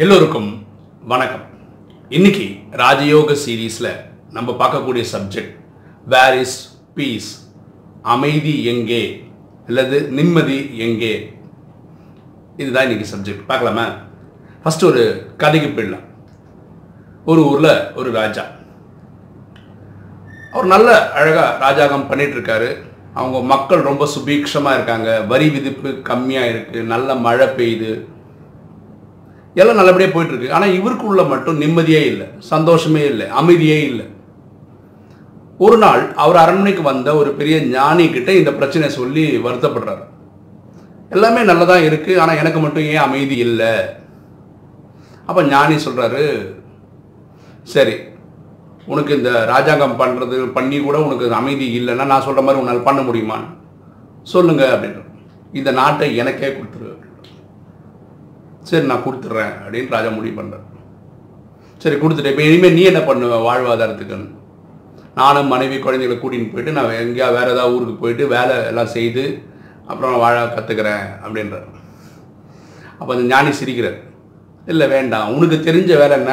எல்லோருக்கும் வணக்கம். இன்னைக்கு ராஜயோக சீரீஸில் நம்ம பார்க்கக்கூடிய சப்ஜெக்ட் வேர் இஸ் பீஸ் அமைதி எங்கே? அல்லது நிம்மதி எங்கே? இதுதான் இன்னைக்கு சப்ஜெக்ட் பார்க்கலாமா? ஃபர்ஸ்ட் ஒரு கதைக்கு போயிடலாம். ஒரு ஊரில் ஒரு ராஜா. அவர் நல்ல அழகாக ராஜாகம் பண்ணிட்டு இருக்காரு அவங்க மக்கள் ரொம்ப சுபீக்ஷமாக இருக்காங்க. வரி விதிப்பு கம்மியாக இருக்குது நல்ல மழை பெய்யுது. எல்லாம் நல்லபடியாக போயிட்டுருக்கு. ஆனால் இவருக்குள்ள மட்டும் நிம்மதியே இல்லை சந்தோஷமே இல்லை அமைதியே இல்லை. ஒரு நாள் அவர் அரண்மனைக்கு வந்த ஒரு பெரிய ஞானி கிட்ட இந்த பிரச்சனையை சொல்லி வருத்தப்படுறாரு. எல்லாமே நல்லதாக இருக்குது ஆனால் எனக்கு மட்டும் ஏன் அமைதி இல்லை? அப்போ ஞானி சொல்கிறாரு சரி உனக்கு இந்த ராஜாங்கம் பண்ணுறது பண்ணி கூட உனக்கு அமைதி இல்லைன்னா நான் சொல்கிற மாதிரி உன்னால் பண்ண முடியுமான்னு? சொல்லுங்கள் அப்படின்ற இந்த நாட்டை எனக்கே கொடுத்துரு. சரி நான் கொடுத்துட்றேன் அப்படின்னு ராஜா முடிவு பண்ணுறேன் சரி கொடுத்துட்டு இப்போ இனிமேல் நீ என்ன பண்ணுவ வாழ்வாதாரத்துக்குன்னு? நானும் மனைவி குழந்தைகளை கூட்டின்னு போயிட்டு நான் எங்கேயா வேறு ஏதாவது ஊருக்கு போயிட்டு வேலை எல்லாம் செய்து அப்புறம் வாழ கற்றுக்கிறேன் அப்படின்றார். அப்போ அந்த ஞானி சிரிக்கிறார். இல்லை வேண்டாம். உனக்கு தெரிஞ்ச வேலை என்ன?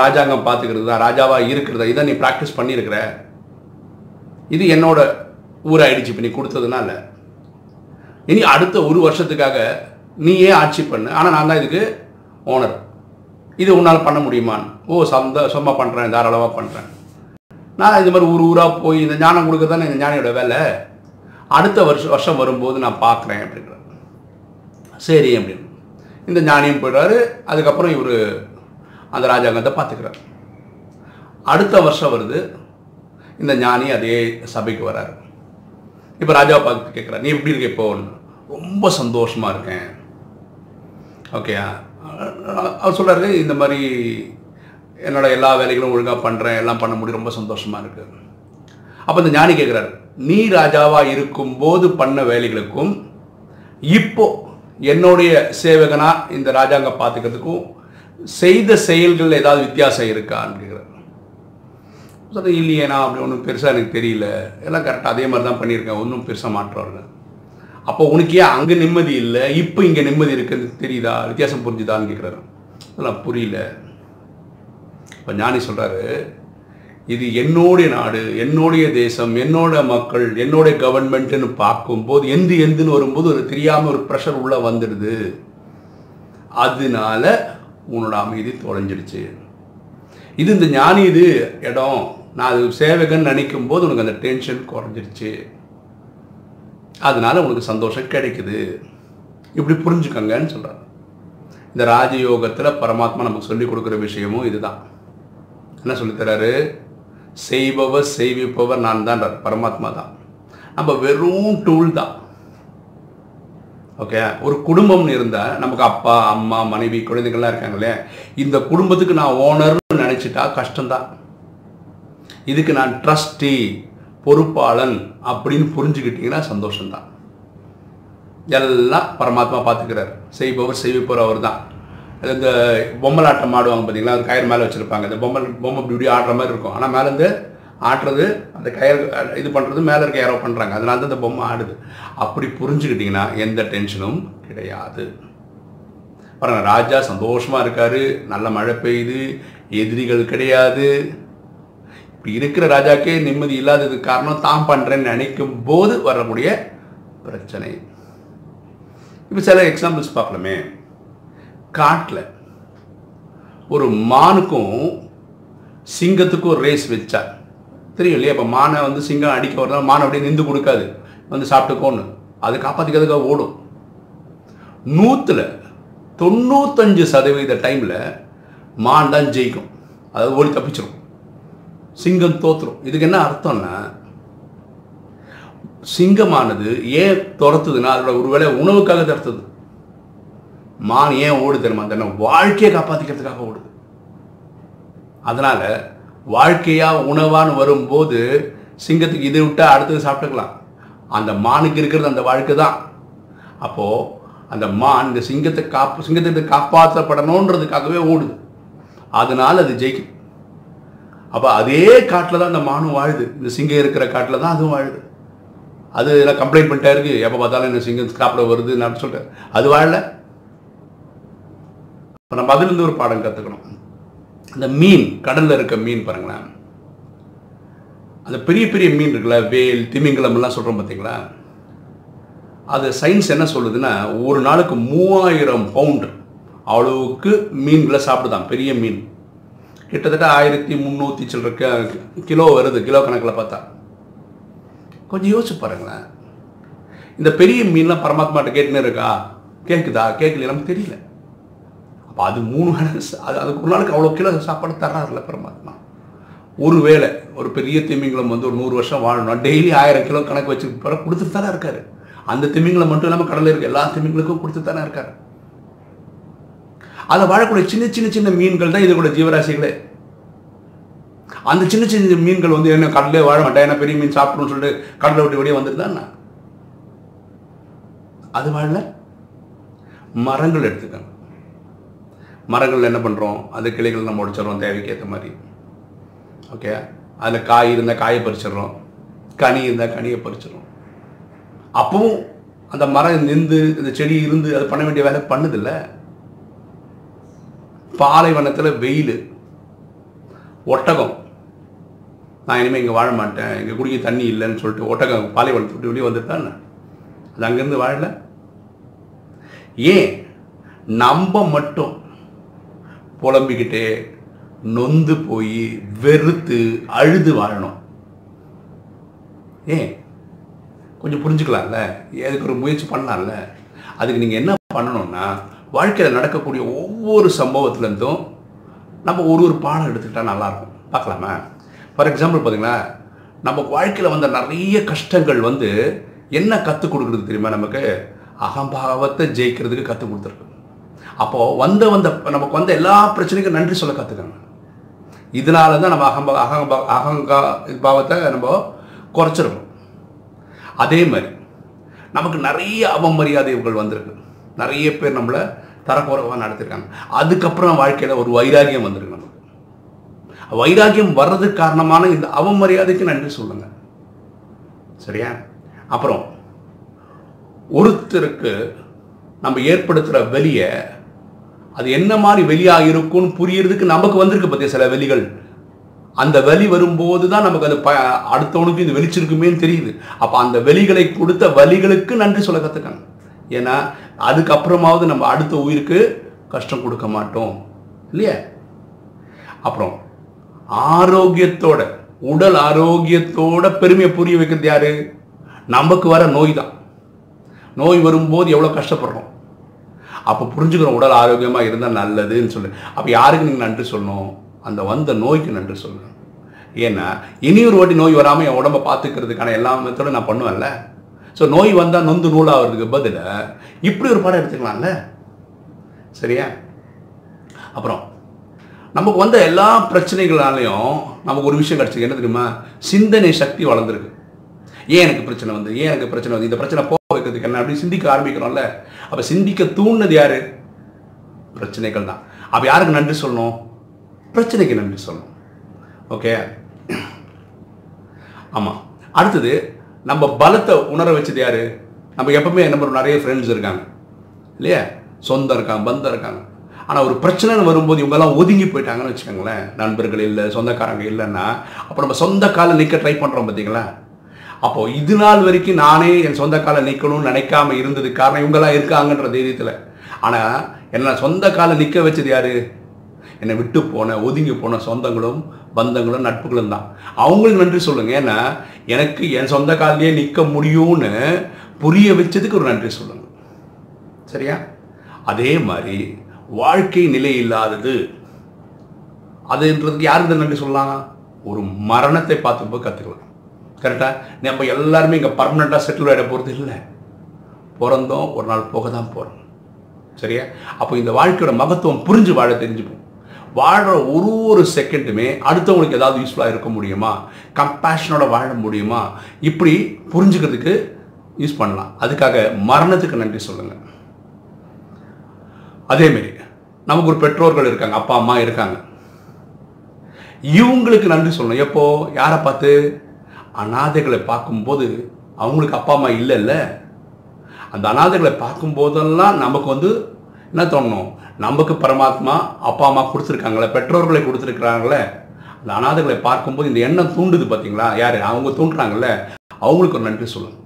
ராஜாங்கம் பார்த்துக்கிறது தான் ராஜாவாக இருக்கிறதா? இதை நீ ப்ராக்டிஸ் பண்ணியிருக்கிற? இது என்னோட ஊராயிடுச்சு. இப்போ நீ கொடுத்ததுனால. இனி அடுத்த ஒரு வருஷத்துக்காக நீயே ஆட்சி பண்ணு. ஆனால் நான் தான் இதுக்கு ஓனர் இது உன்னால் பண்ண முடியுமான்னு. ஓ சந்தோஷமாக பண்ணுறேன் தாராளமாக பண்ணுறேன் நான் இது மாதிரி ஊர் ஊராக போய் இந்த ஞானம் கொடுக்க தானே இந்த ஞானியோட வேலை. அடுத்த வருஷம் வருஷம் வரும்போது நான் பார்க்குறேன் அப்படிங்கிறார். சரி அப்படின்னு. இந்த ஞானியும் போயிடுறாரு. அதுக்கப்புறம் இவர் அந்த ராஜாங்கத்தை பார்த்துக்கிறார். அடுத்த வருஷம் வருது. இந்த ஞானி அதே சபைக்கு வராரு. இப்போ ராஜாவை பார்த்து கேட்குறாரு நீ எப்படி இருக்க இப்போ? ரொம்ப சந்தோஷமாக இருக்கேன். ஓகே அவர் சொல்கிறாரு இந்த மாதிரி என்னோட எல்லா வேலைகளும் ஒழுங்காக பண்ணுறேன் எல்லாம் பண்ண முடியும் ரொம்ப சந்தோஷமாக இருக்குது அப்போ இந்த ஞானி கேட்குறாரு நீ ராஜாவாக இருக்கும்போது பண்ண வேலைகளுக்கும் இப்போ என்னுடைய சேவகனாக இந்த ராஜாங்க பார்த்துக்கிறதுக்கும் செய்த செயல்கள் ஏதாவது வித்தியாசம் இருக்கான்னு கேட்குறாரு சொல்ல இல்லையே அப்படி ஒன்றும் பெருசாக எனக்கு தெரியல. எல்லாம் கரெக்டாக அதே மாதிரி தான் பண்ணியிருக்கேன் ஒன்றும் பெருசாக மாற்றம் இல்லை அப்போ உனக்கு ஏன் அங்கே நிம்மதி இல்லை? இப்போ இங்கே நிம்மதி இருக்குன்னு தெரியுதா? வித்தியாசம் புரிஞ்சுதான்னு கேட்குறாரு அதெல்லாம் புரியல. இப்போ ஞானி சொல்கிறாரு இது என்னுடைய நாடு என்னுடைய தேசம் என்னோட மக்கள் என்னுடைய கவர்மெண்ட்டுன்னு பார்க்கும்போது எந்து எந்துன்னு வரும்போது ஒரு தெரியாமல் ஒரு ப்ரெஷர் உள்ளே வந்துடுது. அதனால உன்னோட அமைதி தொலைஞ்சிடுச்சு. இது இந்த ஞானி இது இடம். நான் அது சேவகன் நினைக்கும் போது உனக்கு அந்த டென்ஷன் குறைஞ்சிருச்சு. அதனால் உனக்கு சந்தோஷம் கிடைக்குது. இப்படி புரிஞ்சுக்கங்கன்னு சொல்கிறார் இந்த ராஜயோகத்தில் பரமாத்மா நமக்கு சொல்லிக் கொடுக்குற விஷயமும் இதுதான். என்ன சொல்லித்தராரு செய்பவர் செய்விப்பவர் நான் தான் பரமாத்மா தான். நம்ம வெறும் டூல் தான். ஓகே ஒரு குடும்பம்னு இருந்தால் நமக்கு அப்பா அம்மா மனைவி குழந்தைகள்லாம் இருக்காங்களே இந்த குடும்பத்துக்கு நான் ஓனர்னு நினச்சிட்டா கஷ்டம்தான். இதுக்கு நான் ட்ரஸ்டி பொறுப்பாளன் அப்படின்னு புரிஞ்சுக்கிட்டீங்கன்னா சந்தோஷம்தான். எல்லாம் பரமாத்மா பார்த்துக்கிறார். செய்பவர் செய்விப்பவர் அவர் தான் இந்த பொம்மலாட்டம் ஆடுவாங்க பார்த்தீங்களா? அந்த கயிறு மேலே வச்சுருப்பாங்க. இந்த பொம்மை பொம்மை இப்படி இப்படி ஆடுற மாதிரி இருக்கும். ஆனால் மேலேருந்து ஆட்டுறது அந்த கயிறு இது பண்ணுறது மேலே இருக்க யாரோ பண்ணுறாங்க அதனால தான் இந்த பொம்மை ஆடுது. அப்படி புரிஞ்சுக்கிட்டிங்கன்னா எந்த டென்ஷனும் கிடையாது. பாருங்கள் ராஜா சந்தோஷமாக இருக்காரு. நல்ல மழை பெய்யுது. எதிரிகள் கிடையாது. இப்படி இருக்கிற ராஜாக்கே நிம்மதி இல்லாததுக்கு காரணம் தான் பண்ணுறேன்னு நினைக்கும் போது வரக்கூடிய பிரச்சனை. இப்போ சில எக்ஸாம்பிள்ஸ் பார்க்கலாமே. காட்டில் ஒரு மானுக்கும் சிங்கத்துக்கும் ஒரு ரேஸ் வச்சா. தெரியும் இல்லையா? இப்போ மானை வந்து சிங்கம் அடிக்க வரலாம் மானை அப்படியே நின்று கொடுக்காது. வந்து சாப்பிட்டுக்கோன்னு. அது காப்பாற்றிக்கிறதுக்காக ஓடும். நூற்றில் தொண்ணூத்தஞ்சு சதவீத டைமில் மான் தான் ஜெயிக்கும். அதாவது ஓடி தப்பிச்சிடும் சிங்கம் தோத்துரும். இதுக்கு என்ன அர்த்தம்னா சிங்கமானது ஏன் துரத்துதுன்னா அதோட ஒருவேளை உணவுக்காக துரத்துது. மான் ஏன் ஓடு தெரியுமா? தன்னை வாழ்க்கையை காப்பாற்றிக்கிறதுக்காக ஓடுது. அதனால் வாழ்க்கையாக உணவான்னு வரும்போது சிங்கத்துக்கு இதை விட்டால் அடுத்தது சாப்பிட்டுக்கலாம். அந்த மானுக்கு இருக்கிறது அந்த வாழ்க்கை தான். அப்போது அந்த மான் இந்த சிங்கத்தை காப்பு சிங்கத்தை காப்பாற்றப்படணுன்றதுக்காகவே ஓடுது. அதனால் அது ஜெயிக்கும். அப்போ அதே காட்டில் தான் அந்த மானும் வாழுது. இந்த சிங்கம் இருக்கிற காட்டில் தான் அதுவும் வாழுது. அது எல்லாம் கம்ப்ளைண்ட் பண்ணிட்டே இருக்கு. எப்போ பார்த்தாலும் என்ன சிங்கம் சாப்பிட வருது நான் சொல்லிட்டேன் அது வாழல. இப்போ நம்ம அதுலேருந்து ஒரு பாடம் கற்றுக்கணும் அந்த மீன் கடலில் இருக்க மீன் பாருங்களேன். அந்த பெரிய பெரிய மீன் இருக்குல்ல வேல் திமிங்கலம் எல்லாம் சொல்கிறோம் பார்த்தீங்களா அது சயின்ஸ் என்ன சொல்லுதுன்னா ஒரு நாளுக்கு மூவாயிரம் பவுண்டு அவ்வளவுக்கு மீன்களை சாப்பிடுதான். பெரிய மீன். கிட்டத்தட்ட ஆயிரத்தி முந்நூற்றி சில்லற கிலோ வருது கிலோ கணக்கில் பார்த்தா. கொஞ்சம் யோசிச்சு பாருங்களேன். இந்த பெரிய மீன்லாம் பரமாத்மாட்ட கேட்டுன்னு இருக்கா? கேட்குதா கேட்கல நமக்கு தெரியல. அப்போ அது மூணு அது அதுக்கு ஒரு நாளுக்கு அவ்வளோ கிலோ சாப்பாடு தர்றாருல பரமாத்மா. ஒரு வேளை ஒரு பெரிய திமிங்கலம் வந்து ஒரு நூறு வருஷம் வாழணும். டெய்லி ஆயிரம் கிலோ கணக்கு வச்சு பிறகு கொடுத்துட்டு தானே இருக்காரு. அந்த திமிங்கலம் மட்டும் இல்லாமல் கடலில் இருக்க எல்லா திமிங்களுக்கும் கொடுத்துட்டு தானே இருக்காரு. அதில் வாழக்கூடிய சின்ன சின்ன சின்ன மீன்கள் தான் இதோட ஜீவராசிகளே. அந்த சின்ன சின்ன மீன்கள் வந்து என்ன கடலே வாழ மாட்டேன் என்ன பெரிய மீன் சாப்பிடணும்னு சொல்லிட்டு கடலை விட்டு வெளியே வந்துருதா அது வாழல. மரங்கள் எடுத்துக்கோங்க மரங்கள் என்ன பண்ணுறோம் அந்த கிளைகள் நம்ம உடைச்சிடுறோம் தேவைக்கு ஏற்ற மாதிரி. ஓகே அதில் காய் இருந்தால் காயை பறிச்சிடுறோம். கனி இருந்தால் கனியை பறிச்சிடுறோம். அப்பவும் அந்த மரம் நின்று இந்த செடி இருந்து அது பண்ண வேண்டிய வேலை பண்ணுதில்ல. பாலைவனத்தில் வெயில் ஒட்டகம். நான் இனிமேல் இங்கே வாழ மாட்டேன். இங்கே குடிக்க தண்ணி இல்லைன்னு சொல்லிட்டு ஒட்டகம் பாலைவனத்தை விட்டு வெளியே வந்துட்டான் அது அங்கேருந்து வாழல. ஏன்? நம்ம மட்டும் புலம்பிக்கிட்டே நொந்து போய் வெறுத்து அழுது வாழணும். ஏன்? கொஞ்சம் புரிஞ்சுக்கலாம்ல? அதுக்கு ஒரு முயற்சி பண்ணலாம்ல? அதுக்கு நீங்கள் என்ன பண்ணணும்னா வாழ்க்கையில் நடக்கக்கூடிய ஒவ்வொரு சம்பவத்துலேருந்தும் நம்ம ஒரு ஒரு பாடம் எடுத்துக்கிட்டால் நல்லாயிருக்கும். பார்க்கலாமா? ஃபார் எக்ஸாம்பிள் பார்த்தீங்கன்னா நம்ம வாழ்க்கையில் வந்த நிறைய கஷ்டங்கள் வந்து என்ன கற்றுக் கொடுக்குறது தெரியுமா நமக்கு? அகம்பாவத்தை ஜெயிக்கிறதுக்கு கற்றுக் கொடுத்துருக்கு அப்போது வந்த வந்த நமக்கு வந்த எல்லா பிரச்சனைக்கும் நன்றி சொல்ல கற்றுக்கணும் இதனால தான் நம்ம அகம்பா அகம்பா அகங்கா பாவத்தை நம்ம குறைச்சிருக்கோம். அதே மாதிரி நமக்கு நிறைய அவமரியாதைகள் வந்திருக்கு. நிறைய பேர் நம்மளை தரக்குறைவாக நடத்திருக்காங்க. அதுக்கப்புறம் வாழ்க்கையில் ஒரு வைராகியம் வந்திருக்கு நமக்கு. வைராகியம் வர்றதுக்கு காரணமான இந்த அவமரியாதைக்கு நன்றி சொல்லுங்க. சரியா? அப்புறம் ஒருத்தருக்கு நம்ம ஏற்படுத்துகிற வெளியை அது என்ன மாதிரி வெளியாக இருக்கும்னு புரியறதுக்கு நமக்கு வந்திருக்கு பற்றிய சில வெளிகள். அந்த வெளி வரும்போது தான் நமக்கு அது ப அடுத்தவனுக்கு இது வெளிச்சிருக்குமேன்னு தெரியுது. அப்போ அந்த வெளிகளை கொடுத்த வலிகளுக்கு நன்றி சொல்ல கற்றுக்காங்க ஏன்னா அதுக்கப்புறமாவது நம்ம அடுத்த உயிருக்கு கஷ்டம் கொடுக்க மாட்டோம். இல்லையா? அப்புறம் ஆரோக்கியத்தோட உடல் ஆரோக்கியத்தோட பெருமையை புரிய வைக்கிறது யாரு? நமக்கு வர நோய் தான். நோய் வரும்போது எவ்வளோ கஷ்டப்படுறோம்? அப்போ புரிஞ்சுக்கிறோம் உடல் ஆரோக்கியமாக இருந்தால் நல்லதுன்னு சொல்லு. அப்போ யாருக்கு நீங்கள் நன்றி சொல்லணும்? அந்த வந்த நோய்க்கு நன்றி சொல்லணும். ஏன்னா இனி ஒரு வாட்டி நோய் வராமல் என் உடம்பை பார்த்துக்கிறதுக்கான எல்லா மெத்தடும் நான் பண்ணுவேன்ல. ஸோ நோய் வந்தால் நொந்து நூலாகிறதுக்கு பதில் இப்படி ஒரு பாடம் எடுத்துக்கலாம்ல? சரியா? அப்புறம் நமக்கு வந்த எல்லா பிரச்சனைகளாலையும் நமக்கு ஒரு விஷயம் கிடச்சிருக்கு. என்ன தெரியுமா? சிந்தனை சக்தி வளர்ந்துருக்கு. ஏன் எனக்கு பிரச்சனை வந்து ஏன் எனக்கு பிரச்சனை வந்து இந்த பிரச்சனை போக வைக்கிறதுக்கு என்ன அப்படின்னு சிந்திக்க ஆரம்பிக்கிறோம்ல. அப்போ சிந்திக்க தூண்டினது யார்? பிரச்சனைகள் தான். அப்போ யாருக்கு நன்றி சொல்லணும்? பிரச்சனைக்கு நன்றி சொல்லணும். ஓகே ஆமாம் அடுத்தது நம்ம பலத்தை உணர வச்சது யாரு? நம்ம எப்பவுமே நம்ம நிறைய ஃப்ரெண்ட்ஸ் இருக்காங்க. இல்லையா? சொந்தம் இருக்காங்க பந்தம் இருக்காங்க. ஆனால் ஒரு பிரச்சனைன்னு வரும்போது இவங்கெல்லாம் ஒதுங்கி போயிட்டாங்கன்னு வச்சுக்கோங்களேன். நண்பர்கள் இல்லை சொந்தக்காரங்க இல்லைன்னா அப்போ நம்ம சொந்த காலில் நிற்க ட்ரை பண்ணுறோம் பார்த்தீங்களா அப்போது இது நாள் வரைக்கும் நானே என் சொந்த காலை நிற்கணும்னு நினைக்காம இருந்தது காரணம் இவங்கெல்லாம் இருக்காங்கன்ற தைரியத்தில். ஆனால் என்ன சொந்த காலை நிற்க வச்சது யாரு? என்னை விட்டு போன ஒதுங்கி போன சொந்தங்களும் பந்தங்களும் நட்புகளும் தான். அவங்களுக்கு நன்றி சொல்லுங்க. ஏன்னா எனக்கு என் சொந்த காலிலேயே நிற்க முடியும்னு புரிய வச்சதுக்கு ஒரு நன்றி சொல்லுங்க. சரியா? அதே மாதிரி வாழ்க்கை நிலை இல்லாதது அதுன்றதுக்கு யாருக்கு நன்றி சொல்லலாம்? ஒரு மரணத்தை பார்த்துப்போ கற்றுக்கலாம் கரெக்டாக நம்ம எல்லாருமே இங்கே பர்மனெண்ட்டாக செட்டில் ஆகிட போகிறது இல்லை. பிறந்தோம் ஒரு நாள் போக தான் போகிறோம் சரியா? அப்போ இந்த வாழ்க்கையோட மகத்துவம் புரிஞ்சு வாழ தெரிஞ்சுப்போம். வாழ்கிற ஒரு ஒரு செகண்டுமே அடுத்தவங்களுக்கு ஏதாவது யூஸ்ஃபுல்லாக இருக்க முடியுமா? கம்பேஷனோட வாழ முடியுமா? இப்படி புரிஞ்சுக்கிறதுக்கு யூஸ் பண்ணலாம். அதுக்காக மரணத்துக்கு நன்றி சொல்லுங்கள் அதேமாரி நமக்கு ஒரு பெற்றோர்கள் இருக்காங்க அப்பா அம்மா இருக்காங்க. இவங்களுக்கு நன்றி சொல்லணும். எப்போ? யாரை பார்த்து? அனாதைகளை பார்க்கும்போது அவங்களுக்கு அப்பா அம்மா இல்லைல்ல. அந்த அனாதைகளை பார்க்கும்போதெல்லாம் நமக்கு வந்து என்ன தோணும் நமக்கு பரமாத்மா அப்பா அம்மா கொடுத்துருக்காங்களே பெற்றோர்களை கொடுத்துருக்குறாங்களே அந்த அனாதைகளை பார்க்கும்போது இந்த எண்ணம் தூண்டுது பார்த்தீங்களா யார்? அவங்க தூண்டுறாங்கல்ல. அவங்களுக்கு ஒரு நன்றி சொல்லணும்.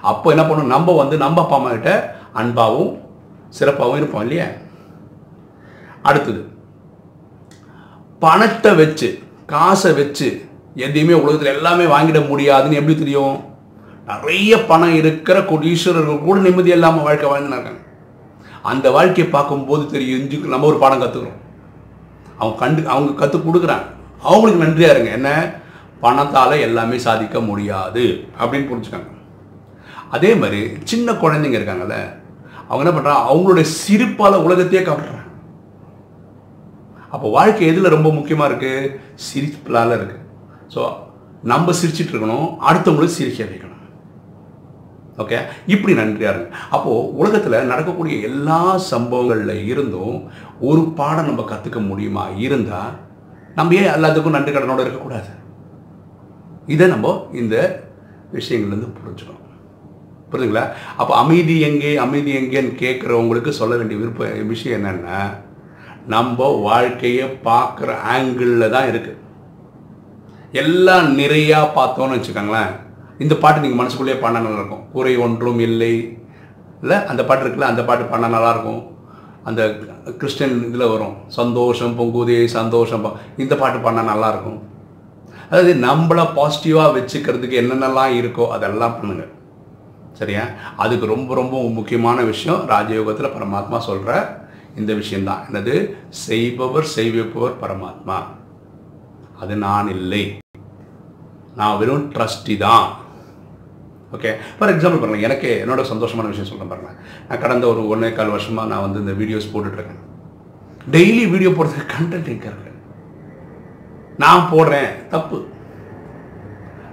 அப்போ என்ன பண்ணணும்? நம்ம வந்து நம்ம அப்பா அம்மா கிட்ட அன்பாகவும் சிறப்பாகவும் இருப்போம் இல்லையா? அடுத்தது பணத்தை வச்சு காசை வச்சு எதையுமே உலகத்தில் எல்லாமே வாங்கிட முடியாதுன்னு எப்படி தெரியும்? நிறைய பணம் இருக்கிற கொடீஸ்வரர்கள் கூட நிம்மதி இல்லாமல் வாழ்க்கை வாழ்ந்துனாங்க அந்த வாழ்க்கையை பார்க்கும்போது தெரியும் இஞ்சுக்கு நம்ம ஒரு பாடம் கற்றுக்குறோம் அவங்க கண்டு அவங்க கற்றுக் கொடுக்குறாங்க. அவங்களுக்கு நன்றியாக இருங்க. என்ன? பணத்தால் எல்லாமே சாதிக்க முடியாது. அப்படின்னு புரிஞ்சுக்காங்க. அதே மாதிரி சின்ன குழந்தைங்க இருக்காங்கல்ல அவங்க என்ன பண்ணுறாங்க அவங்களுடைய சிரிப்பால் உலகத்தையே காப்பிட்றாங்க அப்போ வாழ்க்கை எதில் ரொம்ப முக்கியமாக இருக்குது சிரிப்பால் இருக்குது ஸோ நம்ம சிரிச்சிட்டு இருக்கணும் அடுத்தவங்களுக்கு சிரிக்க வைக்கணும். ஓகே இப்படி நன்றியாக இருங்க அப்போது உலகத்தில் நடக்கக்கூடிய எல்லா சம்பவங்களில் இருந்தும் ஒரு பாடம் நம்ம கற்றுக்க முடியுமா? இருந்தால் நம்ம ஏன் எல்லாத்துக்கும் நன்றி கடனோடு இருக்கக்கூடாது? இதை நம்ம இந்த விஷயங்கள்லேருந்து புரிஞ்சுக்கணும். புரியுதுங்களா அப்போ அமைதி எங்கே? அமைதி எங்கேன்னு கேட்குறவங்களுக்கு சொல்ல வேண்டிய விருப்ப விஷயம் என்னென்னா நம்ம வாழ்க்கையை பார்க்குற ஆங்கிளில் தான் இருக்குது எல்லாம் நிறையா பார்த்தோன்னு வச்சுக்கோங்களேன். இந்த பாட்டு நீங்கள் மனசுக்குள்ளேயே பண்ண நல்லாயிருக்கும். குறை ஒன்றும் இல்லை. இல்லை அந்த பாட்டு இருக்குல்ல அந்த பாட்டு பண்ண நல்லாயிருக்கும். அந்த கிறிஸ்டின் இதில் வரும். சந்தோஷம் பொங்குதே சந்தோஷம் இந்த பாட்டு பண்ண நல்லாயிருக்கும். அதாவது நம்மளை பாசிட்டிவாக வச்சுக்கிறதுக்கு என்னென்னலாம் இருக்கோ அதெல்லாம் பண்ணுங்கள் சரியா? அதுக்கு ரொம்ப ரொம்ப முக்கியமான விஷயம் ராஜயோகத்தில் பரமாத்மா சொல்கிற இந்த விஷயந்தான் என்னது? செய்பவர் செய்விப்பவர் பரமாத்மா. அது நான் இல்லை. நான் வெறும் ட்ரஸ்டி தான். ஓகே ஃபார் எக்ஸாம்பிள் பாருங்கள் எனக்கு என்னோட சந்தோஷமான விஷயம் சொல்கிறேன் பாருங்கள் நான் கடந்த ஒரு ஒன்றே கால் வருஷமாக நான் வந்து இந்த வீடியோஸ் போட்டுட்ருக்கேன். டெய்லி வீடியோ போடுறதுக்கு கண்டென்ட் எங்கே இருக்கு? நான் போடுறேன். தப்பு.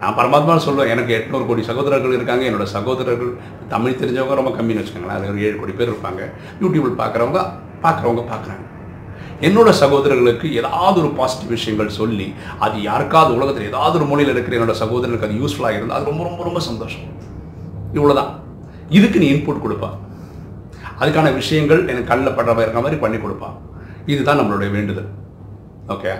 நான் பரமாத்மா சொல்லுவேன் எனக்கு எட்நூறு கோடி சகோதரர்கள் இருக்காங்க. என்னோட சகோதரர்கள் தமிழ் தெரிஞ்சவங்க ரொம்ப கம்மின்னு வச்சுக்கோங்களேன். அது ஒரு ஏழு கோடி பேர் இருப்பாங்க. யூடியூப்பில் பார்க்குறவங்க பார்க்குறவங்க பார்க்குறாங்க. என்னோட சகோதரர்களுக்கு ஏதாவது ஒரு பாசிட்டிவ் விஷயங்கள் சொல்லி அது யாருக்காவது உலகத்தில் ஏதாவது ஒரு மொழியில் இருக்கிற என்னோட சகோதரனுக்கு அது யூஸ்ஃபுல்லாக இருந்தால் அது ரொம்ப ரொம்ப ரொம்ப சந்தோஷம். இவ்வளோதான் இதுக்கு நீ இன்புட் கொடுப்பா. அதுக்கான விஷயங்கள் எனக்கு கண்ணில் படுற இருக்கிற மாதிரி பண்ணி கொடுப்பா. இதுதான் நம்மளுடைய வேண்டுதல். ஓகே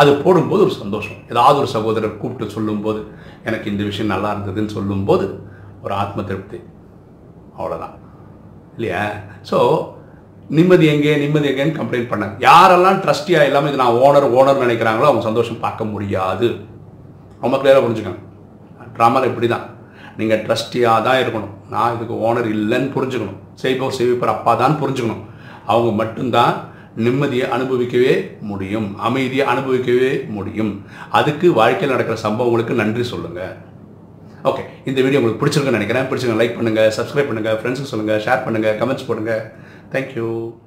அது போடும்போது ஒரு சந்தோஷம். ஏதாவது ஒரு சகோதரர் கூப்பிட்டு சொல்லும்போது எனக்கு இந்த விஷயம் நல்லா இருந்ததுன்னு சொல்லும்போது ஒரு ஆத்ம திருப்தி. அவ்வளோதான் இல்லையா? ஸோ நிம்மதி எங்கே நிம்மதி எங்கேன்னு கம்ப்ளைண்ட் பண்ணாங்க. யாரெல்லாம் ட்ரஸ்டியாக எல்லாமே இது நான் ஓனர் ஓனர் நினைக்கிறாங்களோ அவங்க சந்தோஷம் பார்க்க முடியாது. ரொம்ப கிளியராக புரிஞ்சுக்கணும். ட்ராமாவில் இப்படி தான் நீங்கள் ட்ரஸ்டியாக தான் இருக்கணும். நான் இதுக்கு ஓனர் இல்லைன்னு புரிஞ்சுக்கணும். செய்பவர் செய்விப்பர் அப்பா தான் புரிஞ்சுக்கணும். அவங்க மட்டும்தான் நிம்மதியை அனுபவிக்கவே முடியும். அமைதியை அனுபவிக்கவே முடியும். அதுக்கு வாழ்க்கையில் நடக்கிற சம்பவங்களுக்கு நன்றி சொல்லுங்கள் ஓகே இந்த வீடியோ உங்களுக்கு பிடிச்சிருக்குன்னு நினைக்கிறேன். பிடிச்சிருக்கேன் லைக் பண்ணுங்கள் சப்ஸ்கிரைப் பண்ணுங்கள் ஃப்ரெண்ட்ஸுக்கு சொல்லுங்கள் ஷேர் பண்ணுங்கள் கமெண்ட்ஸ் Thank you.